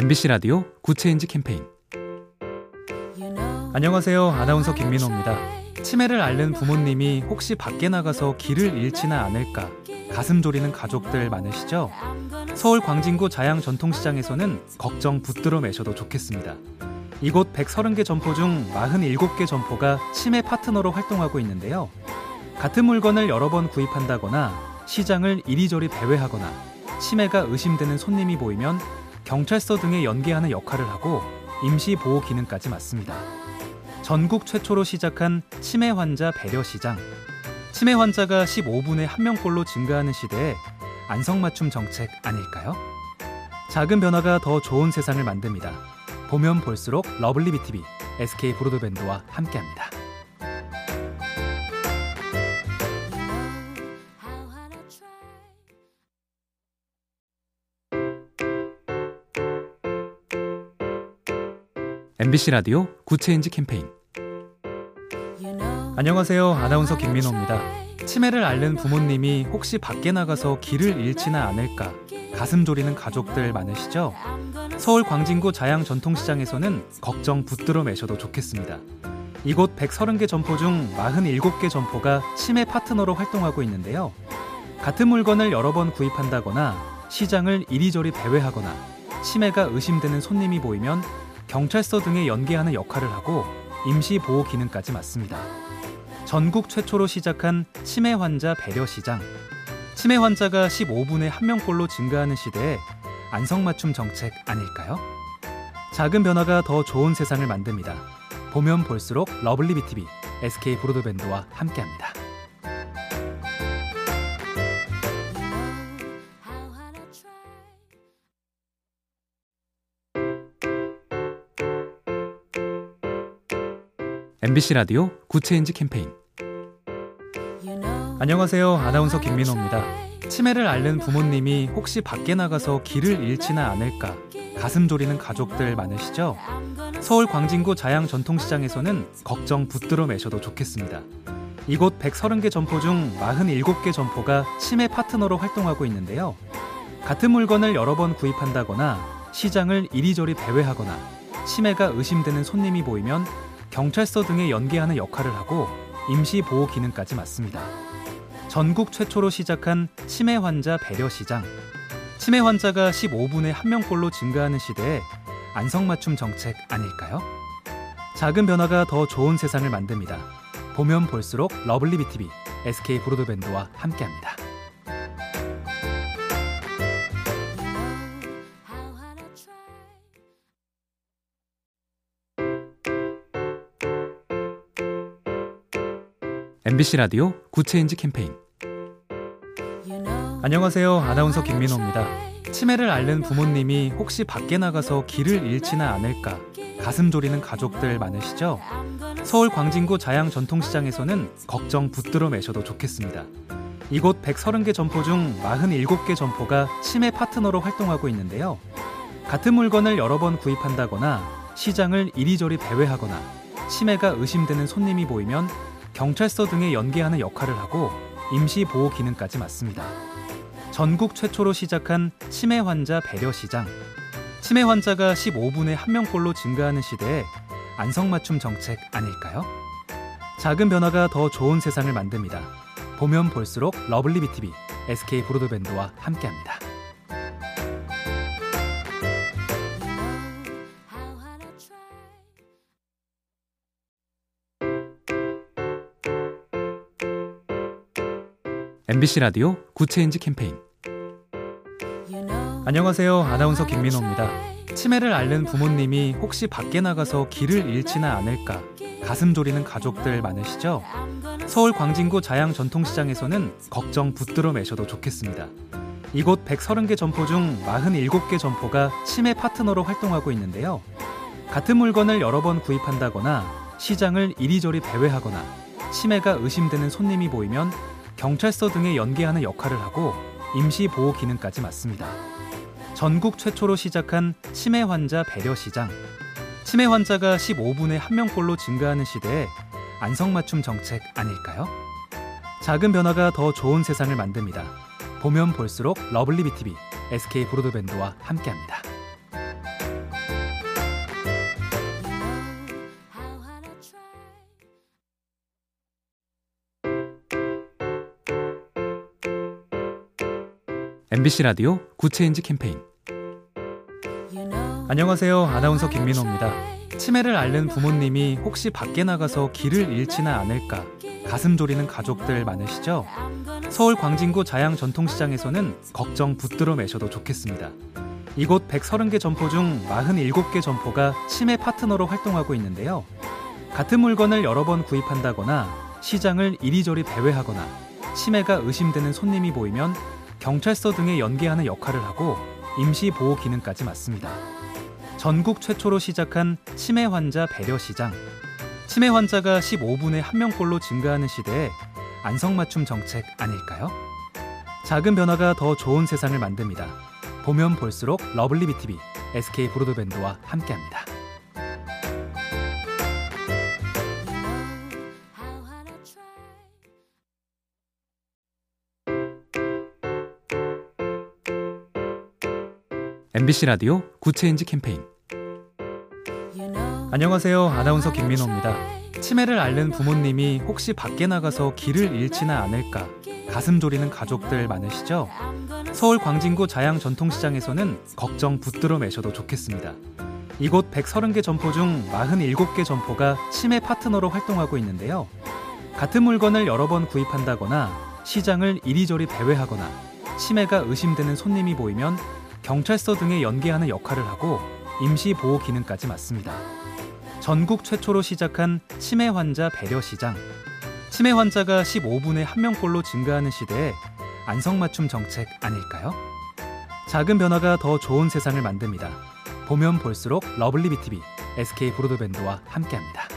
MBC 라디오 Good Change 캠페인 안녕하세요. 아나운서 김민호입니다. 치매를 앓는 부모님이 혹시 밖에 나가서 길을 잃지는 않을까 가슴 졸이는 가족들 많으시죠? 서울 광진구 자양 전통시장에서는 걱정 붙들어 매셔도 좋겠습니다. 이곳 130개 점포 중 47개 점포가 치매 파트너로 활동하고 있는데요. 같은 물건을 여러 번 구입한다거나 시장을 이리저리 배회하거나 치매가 의심되는 손님이 보이면 경찰서 등에 연계하는 역할을 하고 임시 보호 기능까지 맡습니다. 전국 최초로 시작한 치매 환자 배려 시장. 치매 환자가 15분에 한 명꼴로 증가하는 시대에 안성맞춤 정책 아닐까요? 작은 변화가 더 좋은 세상을 만듭니다. 보면 볼수록 lovely B tv SK 브로드밴드와 함께합니다. MBC 라디오 Good Change 캠페인 안녕하세요. 아나운서 김민호입니다. 치매를 앓는 부모님이 혹시 밖에 나가서 길을 잃지는 않을까 가슴 졸이는 가족들 많으시죠? 서울 광진구 자양 전통시장에서는 걱정 붙들어 매셔도 좋겠습니다. 이곳 130개 점포 중 47개 점포가 치매 파트너로 활동하고 있는데요. 같은 물건을 여러 번 구입한다거나 시장을 이리저리 배회하거나 치매가 의심되는 손님이 보이면 경찰서 등에 연계하는 역할을 하고 임시 보호 기능까지 맡습니다. 전국 최초로 시작한 치매 환자 배려 시장. 치매 환자가 15분에 한 명꼴로 증가하는 시대에 안성맞춤 정책 아닐까요? 작은 변화가 더 좋은 세상을 만듭니다. 보면 볼수록 lovely B tv SK 브로드밴드와 함께합니다. MBC 라디오 Good Change 캠페인 안녕하세요. 아나운서 김민호입니다. 치매를 앓는 부모님이 혹시 밖에 나가서 길을 잃지는 않을까 가슴 졸이는 가족들 많으시죠? 서울 광진구 자양 전통시장에서는 걱정 붙들어 매셔도 좋겠습니다. 이곳 130개 점포 중 47개 점포가 치매 파트너로 활동하고 있는데요. 같은 물건을 여러 번 구입한다거나 시장을 이리저리 배회하거나 치매가 의심되는 손님이 보이면 경찰서 등에 연계하는 역할을 하고 임시 보호 기능까지 맡습니다. 전국 최초로 시작한 치매 환자 배려 시장. 치매 환자가 15분에 한 명꼴로 증가하는 시대에 안성맞춤 정책 아닐까요? 작은 변화가 더 좋은 세상을 만듭니다. 보면 볼수록 lovely B tv SK 브로드밴드와 함께합니다. MBC 라디오 Good Change 캠페인 안녕하세요. 아나운서 김민호입니다. 치매를 앓는 부모님이 혹시 밖에 나가서 길을 잃지는 않을까 가슴 졸이는 가족들 많으시죠? 서울 광진구 자양 전통시장에서는 걱정 붙들어 매셔도 좋겠습니다. 이곳 130개 점포 중 47개 점포가 치매 파트너로 활동하고 있는데요. 같은 물건을 여러 번 구입한다거나 시장을 이리저리 배회하거나 치매가 의심되는 손님이 보이면 경찰서 등에 연계하는 역할을 하고 임시 보호 기능까지 맡습니다. 전국 최초로 시작한 치매 환자 배려 시장. 치매 환자가 15분에 한 명꼴로 증가하는 시대에 안성맞춤 정책 아닐까요? 작은 변화가 더 좋은 세상을 만듭니다. 보면 볼수록 lovely B tv SK 브로드밴드와 함께합니다. MBC 라디오 Good Change 캠페인 안녕하세요. 아나운서 김민호입니다. 치매를 앓는 부모님이 혹시 밖에 나가서 길을 잃지는 않을까 가슴 졸이는 가족들 많으시죠? 서울 광진구 자양 전통시장에서는 걱정 붙들어 매셔도 좋겠습니다. 이곳 130개 점포 중 47개 점포가 치매 파트너로 활동하고 있는데요. 같은 물건을 여러 번 구입한다거나 시장을 이리저리 배회하거나 치매가 의심되는 손님이 보이면 경찰서 등에 연계하는 역할을 하고 임시 보호 기능까지 맡습니다. 전국 최초로 시작한 치매 환자 배려 시장. 치매 환자가 15분에 한 명꼴로 증가하는 시대에 안성맞춤 정책 아닐까요? 작은 변화가 더 좋은 세상을 만듭니다. 보면 볼수록 lovely B tv SK 브로드밴드와 함께합니다. MBC 라디오 Good Change 캠페인 안녕하세요. 아나운서 김민호입니다. 치매를 앓는 부모님이 혹시 밖에 나가서 길을 잃지는 않을까 가슴 졸이는 가족들 많으시죠? 서울 광진구 자양 전통시장에서는 걱정 붙들어 매셔도 좋겠습니다. 이곳 130개 점포 중 47개 점포가 치매 파트너로 활동하고 있는데요. 같은 물건을 여러 번 구입한다거나 시장을 이리저리 배회하거나 치매가 의심되는 손님이 보이면 경찰서 등에 연계하는 역할을 하고 임시 보호 기능까지 맡습니다. 전국 최초로 시작한 치매 환자 배려 시장. 치매 환자가 15분에 한 명꼴로 증가하는 시대에 안성맞춤 정책 아닐까요? 작은 변화가 더 좋은 세상을 만듭니다. 보면 볼수록 lovely B tv SK 브로드밴드와 함께합니다. MBC 라디오 Good Change 캠페인 안녕하세요. 아나운서 김민호입니다. 치매를 앓는 부모님이 혹시 밖에 나가서 길을 잃지는 않을까 가슴 졸이는 가족들 많으시죠? 서울 광진구 자양 전통시장에서는 걱정 붙들어 매셔도 좋겠습니다. 이곳 130개 점포 중 47개 점포가 치매 파트너로 활동하고 있는데요. 같은 물건을 여러 번 구입한다거나 시장을 이리저리 배회하거나 치매가 의심되는 손님이 보이면 경찰서 등에 연계하는 역할을 하고 임시 보호 기능까지 맡습니다. 전국 최초로 시작한 치매 환자 배려 시장. 치매 환자가 15분에 한 명꼴로 증가하는 시대에 안성맞춤 정책 아닐까요? 작은 변화가 더 좋은 세상을 만듭니다. 보면 볼수록 lovely B tv SK 브로드밴드와 함께합니다.